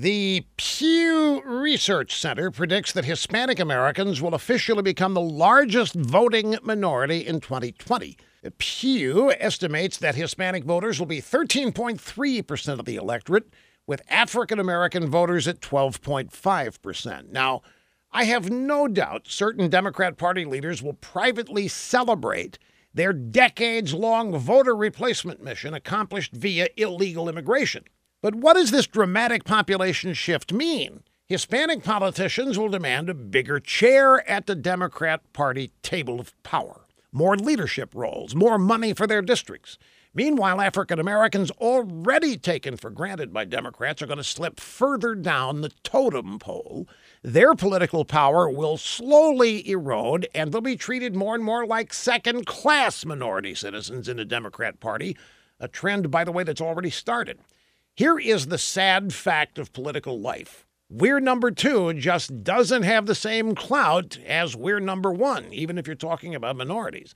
The Pew Research Center predicts that Hispanic Americans will officially become the largest voting minority in 2020. Pew estimates that Hispanic voters will be 13.3% of the electorate, with African American voters at 12.5%. Now, I have no doubt certain Democrat Party leaders will privately celebrate their decades long voter replacement mission accomplished via illegal immigration. But what does this dramatic population shift mean? Hispanic politicians will demand a bigger chair at the Democrat Party table of power, more leadership roles, more money for their districts. Meanwhile, African Americans, already taken for granted by Democrats, are going to slip further down the totem pole. Their political power will slowly erode, and they'll be treated more and more like second class minority citizens in the Democrat Party, a trend, by the way, that's already started. Here is the sad fact of political life. We're number two just doesn't have the same clout as we're number one, even if you're talking about minorities.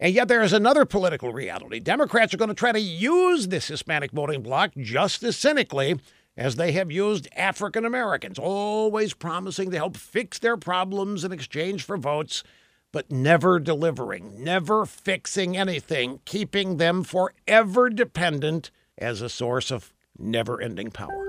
And yet there is another political reality. Democrats are going to try to use this Hispanic voting bloc just as cynically as they have used African Americans, always promising to help fix their problems in exchange for votes, but never delivering, never fixing anything, keeping them forever dependent as a source of never ending power.